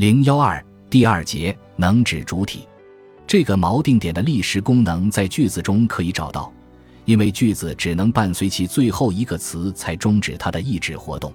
零幺二第二节能指主体，这个锚定点的历时功能在句子中可以找到，因为句子只能伴随其最后一个词才终止它的意指活动。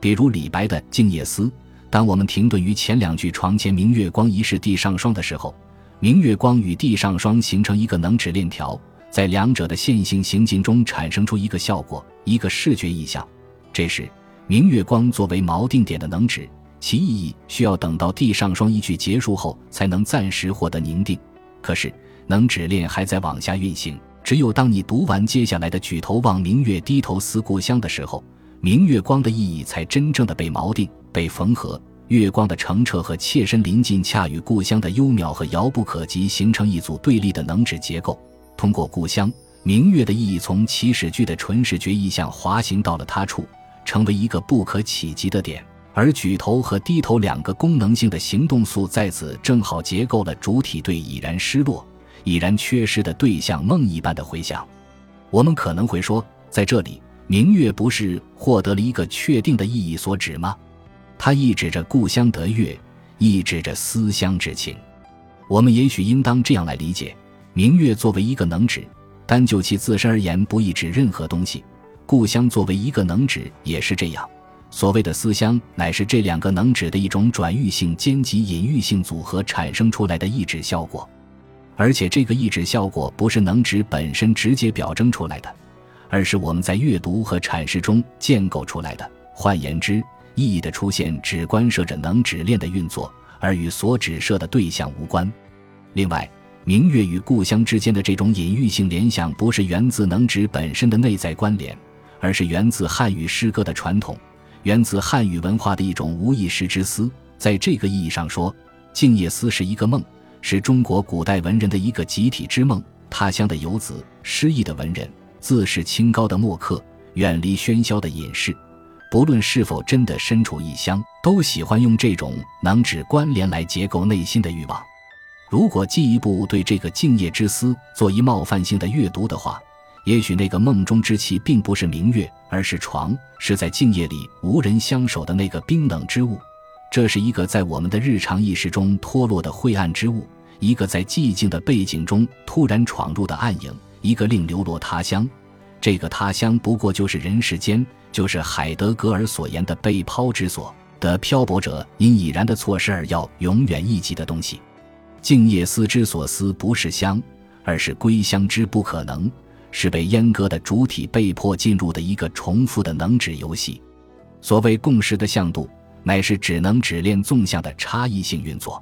比如李白的《静夜思》，当我们停顿于前两句“床前明月光，疑是地上霜”的时候，明月光与地上霜形成一个能指链条，在两者的线性行进中产生出一个效果，一个视觉意象。这时，明月光作为锚定点的能指。其意义需要等到地上霜一句结束后才能暂时获得凝定，可是能指链还在往下运行。只有当你读完接下来的“举头望明月，低头思故乡”的时候，明月光的意义才真正的被锚定、被缝合。月光的澄澈和切身临近，恰与故乡的幽渺和遥不可及形成一组对立的能指结构。通过故乡，明月的意义从起始句的纯视觉意象滑行到了他处，成为一个不可企及的点。而举头和低头两个功能性的行动素在此正好结构了主体对已然失落、已然缺失的对象梦一般的回响。我们可能会说，在这里，明月不是获得了一个确定的意义所指吗？它意指着故乡得月，意指着思乡之情。我们也许应当这样来理解：明月作为一个能指，单就其自身而言，不意指任何东西；故乡作为一个能指，也是这样。所谓的思乡，乃是这两个能指的一种转喻性兼及隐喻性组合产生出来的意指效果，而且这个意指效果不是能指本身直接表征出来的，而是我们在阅读和阐释中建构出来的。换言之，意义的出现只关涉着能指链的运作，而与所指涉的对象无关。另外，明月与故乡之间的这种隐喻性联想，不是源自能指本身的内在关联，而是源自汉语诗歌的传统。源自汉语文化的一种无意识之思，在这个意义上说，《静夜思》是一个梦，是中国古代文人的一个集体之梦。他乡的游子，诗意的文人，自视清高的墨客，远离喧嚣的隐士，不论是否真的身处异乡，都喜欢用这种能指关联来结构内心的欲望。如果进一步对这个《静夜之思》做一冒犯性的阅读的话，也许那个梦中之气并不是明月，而是床，是在静夜里无人相守的那个冰冷之物。这是一个在我们的日常意识中脱落的晦暗之物，一个在寂静的背景中突然闯入的暗影，一个令流落他乡。这个他乡不过就是人世间，就是海德格尔所言的被抛之所的漂泊者因已然的错失而要永远忆记的东西。静夜思之所思不是乡，而是归乡之不可能。是被阉割的主体被迫进入的一个重复的能指游戏。所谓共识的向度，乃是只能指链纵向的差异性运作。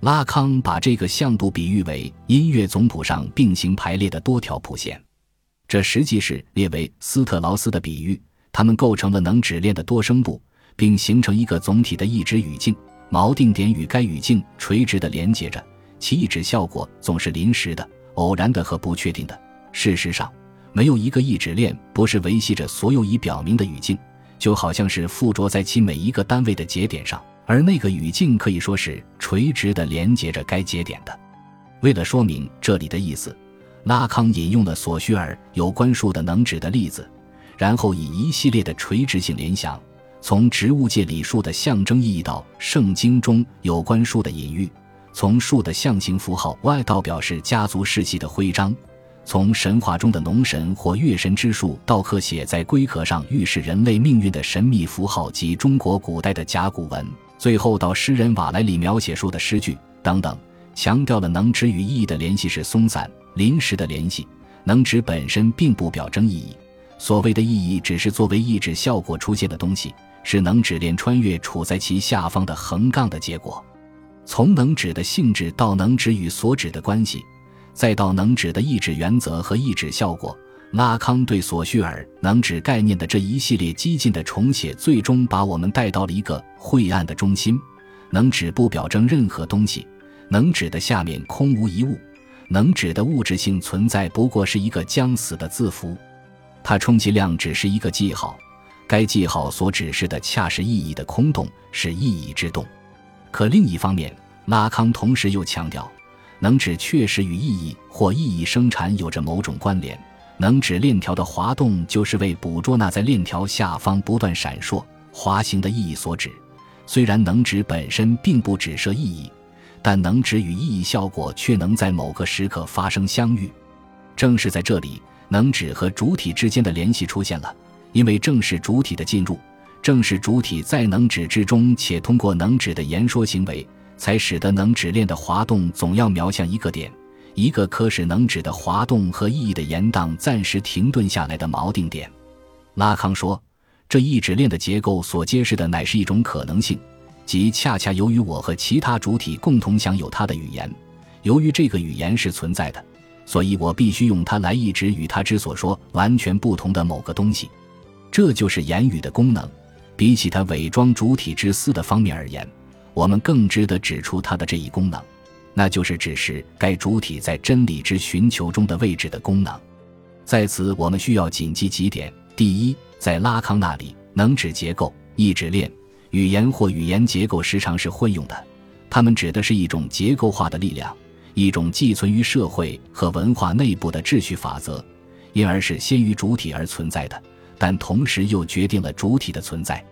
拉康把这个向度比喻为音乐总谱上并行排列的多条谱线，这实际是列为斯特劳斯的比喻。它们构成了能指链的多声部，并形成一个总体的一指语境。锚定点与该语境垂直的连接着，其一指效果总是临时的、偶然的和不确定的。事实上，没有一个意指链不是维系着所有已表明的语境，就好像是附着在其每一个单位的节点上，而那个语境可以说是垂直的连接着该节点的。为了说明这里的意思，拉康引用了索绪尔有关数的能指的例子，然后以一系列的垂直性联想，从植物界里数的象征意义到圣经中有关数的隐喻，从树的象形符号 Y 到表示家族世系的徽章。从神话中的农神或月神之术，到刻写在龟壳上预示人类命运的神秘符号及中国古代的甲骨文，最后到诗人瓦莱里描写树的诗句等等，强调了能指与意义的联系是松散、临时的联系。能指本身并不表征意义，所谓的意义只是作为意指效果出现的东西，是能指链穿越处在其下方的横杠的结果。从能指的性质到能指与所指的关系。再到能指的意指原则和意指效果，拉康对索绪尔能指概念的这一系列激进的重写，最终把我们带到了一个晦暗的中心。能指不表征任何东西，能指的下面空无一物，能指的物质性存在不过是一个将死的字符，它充其量只是一个记号，该记号所指示的恰是意义的空洞，是意义之洞。可另一方面，拉康同时又强调。能指确实与意义或意义生产有着某种关联。能指链条的滑动，就是为捕捉那在链条下方不断闪烁、滑行的意义所指。虽然能指本身并不指涉意义，但能指与意义效果却能在某个时刻发生相遇。正是在这里，能指和主体之间的联系出现了，因为正是主体的进入，正是主体在能指之中，且通过能指的言说行为，才使得能指链的滑动总要瞄向一个点，一个可使能指的滑动和意义的延宕暂时停顿下来的锚定点。拉康说。这一指链的结构所揭示的乃是一种可能性，即恰恰由于我和其他主体共同享有它的语言，由于这个语言是存在的，所以我必须用它来一直与它之所说完全不同的某个东西。这就是言语的功能。比起它伪装主体之私的方面而言，我们更值得指出它的这一功能，那就是指示该主体在真理之寻求中的位置的功能。在此，我们需要谨记几点：第一。在拉康那里，能指结构、意志链、语言或语言结构时常是混用的。它们指的是一种结构化的力量，一种寄存于社会和文化内部的秩序法则，因而是先于主体而存在的，但同时又决定了主体的存在。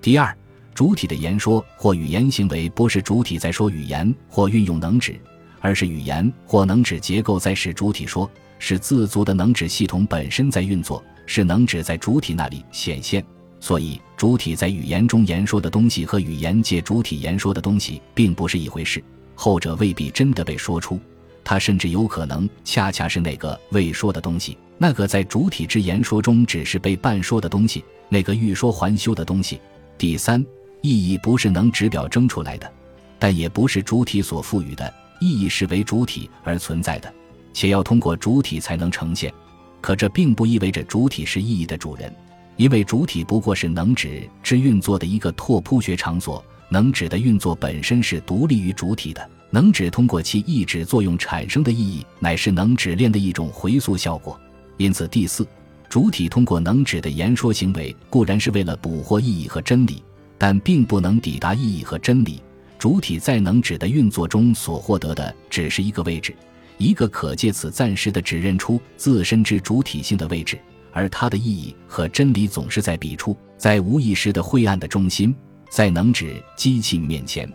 第二，主体的言说或语言行为不是主体在说语言或运用能指，而是语言或能指结构在使主体说，是自足的能指系统本身在运作。是能指在主体那里显现，所以主体在语言中言说的东西和语言借主体言说的东西并不是一回事，后者未必真的被说出，它甚至有可能恰恰是那个未说的东西，那个在主体之言说中只是被半说的东西，那个欲说还休的东西。第三，意义不是能指表征出来的，但也不是主体所赋予的，意义是为主体而存在的，且要通过主体才能呈现。可这并不意味着主体是意义的主人，因为主体不过是能指之运作的一个拓扑学场所。能指的运作本身是独立于主体的，能指通过其意指作用产生的意义，乃是能指链的一种回溯效果。因此，第四，主体通过能指的言说行为，固然是为了捕获意义和真理，但并不能抵达意义和真理。主体在能指的运作中所获得的，只是一个位置。一个可借此暂时的指认出自身之主体性的位置，而它的意义和真理总是在彼处，在无意识的晦暗的中心，在能指机器面前，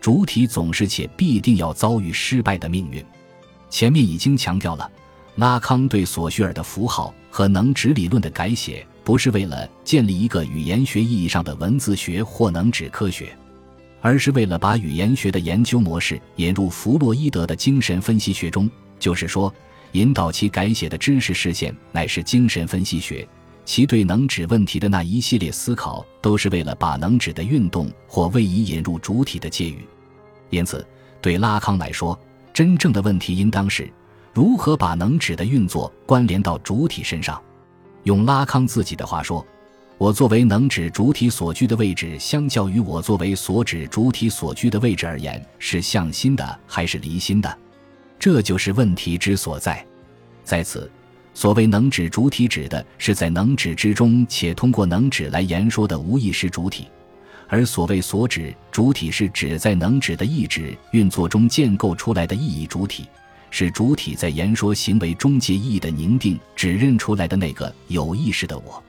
主体总是且必定要遭遇失败的命运。前面已经强调了，拉康对索绪尔的符号和能指理论的改写，不是为了建立一个语言学意义上的文字学或能指科学。而是为了把语言学的研究模式引入弗洛伊德的精神分析学中，就是说，引导其改写的知识视线乃是精神分析学。其对能指问题的那一系列思考，都是为了把能指的运动或位移引入主体的界域。因此，对拉康来说，真正的问题应当是如何把能指的运作关联到主体身上。用拉康自己的话说。我作为能指主体所居的位置，相较于我作为所指主体所居的位置而言，是向心的还是离心的？这就是问题之所在。在此，所谓能指主体，指的是在能指之中且通过能指来言说的无意识主体；而所谓所指主体，是指在能指的意志运作中建构出来的意义主体，是主体在言说行为终结意义的凝定指认出来的那个有意识的我。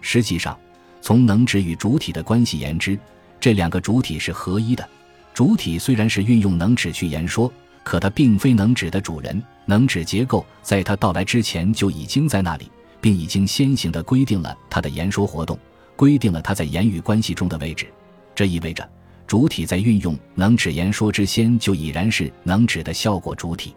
实际上，从能指与主体的关系言之，这两个主体是合一的。主体虽然是运用能指去言说，可它并非能指的主人。能指结构在它到来之前就已经在那里，并已经先行的规定了它的言说活动，规定了它在言语关系中的位置。这意味着，主体在运用能指言说之先就已然是能指的效果主体。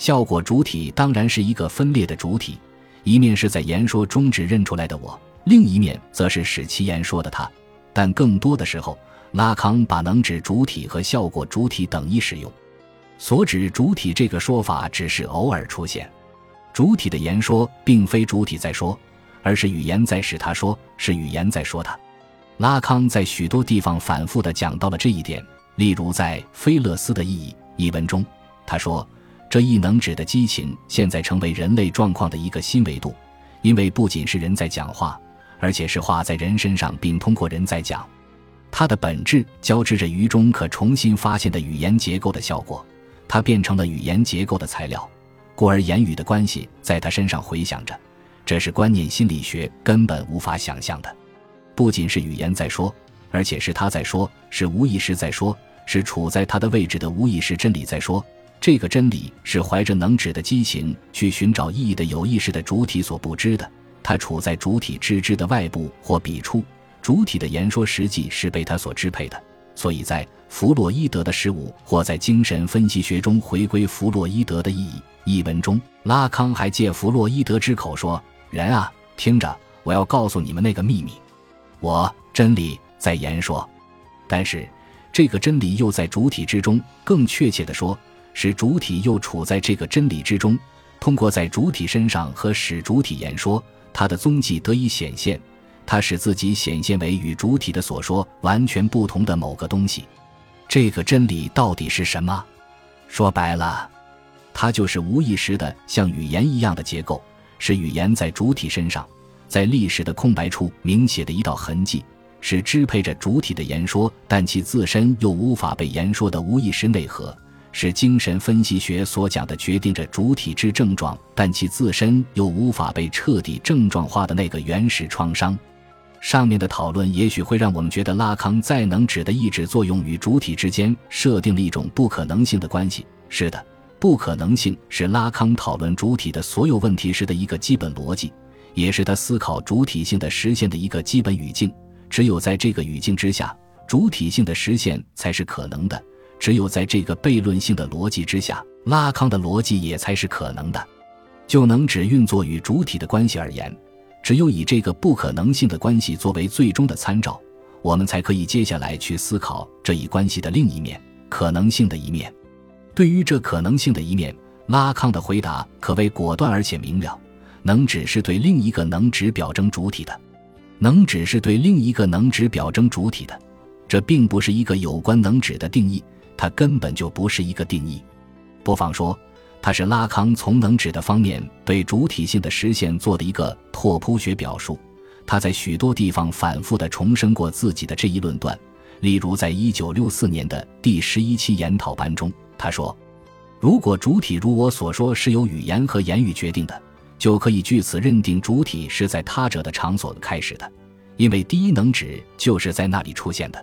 效果主体当然是一个分裂的主体，一面是在言说中指认出来的我。另一面则是使其言说的他，但更多的时候，拉康把能指主体和效果主体等一使用。所指主体这个说法只是偶尔出现，主体的言说并非主体在说，而是语言在使他说，是语言在说他。拉康在许多地方反复地讲到了这一点，例如在《菲勒斯的意义》一文中，他说：“这异能指的激情现在成为人类状况的一个新维度，因为不仅是人在讲话。”而且是画在人身上，并通过人在讲，它的本质交织着鱼中可重新发现的语言结构的效果，它变成了语言结构的材料，故而言语的关系在它身上回响着，这是观念心理学根本无法想象的。不仅是语言在说，而且是他在说，是无意识在说，是处在他的位置的无意识真理在说。这个真理是怀着能指的激情去寻找意义的有意识的主体所不知的，它处在主体知知的外部或笔触，主体的言说实际是被它所支配的。所以在弗洛伊德的事物或在精神分析学中回归弗洛伊德的意义一文中，拉康还借弗洛伊德之口说：“人啊，听着，我要告诉你们那个秘密，我真理在言说，但是这个真理又在主体之中，更确切地说。”使主体又处在这个真理之中，通过在主体身上和使主体言说，它的踪迹得以显现，它使自己显现为与主体的所说完全不同的某个东西。这个真理到底是什么？说白了，它就是无意识的像语言一样的结构，是语言在主体身上，在历史的空白处明写的一道痕迹，是支配着主体的言说，但其自身又无法被言说的无意识内核。是精神分析学所讲的决定着主体之症状，但其自身又无法被彻底症状化的那个原始创伤。上面的讨论也许会让我们觉得拉康在能指的抑制作用与主体之间设定了一种不可能性的关系。是的，不可能性是拉康讨论主体的所有问题时的一个基本逻辑，也是他思考主体性的实现的一个基本语境。只有在这个语境之下，主体性的实现才是可能的。只有在这个悖论性的逻辑之下，拉康的逻辑也才是可能的。就能指运作与主体的关系而言，只有以这个不可能性的关系作为最终的参照，我们才可以接下来去思考这一关系的另一面——可能性的一面。对于这可能性的一面，拉康的回答可谓果断而且明了：能指是对另一个能指表征主体的，能指是对另一个能指表征主体的。这并不是一个有关能指的定义。它根本就不是一个定义，不妨说，它是拉康从能指的方面对主体性的实现做的一个拓扑学表述。他在许多地方反复地重申过自己的这一论断，例如在一九六四年的第十一期研讨班中，他说：“如果主体如我所说是由语言和言语决定的，就可以据此认定主体是在他者的场所开始的，因为第一能指就是在那里出现的。”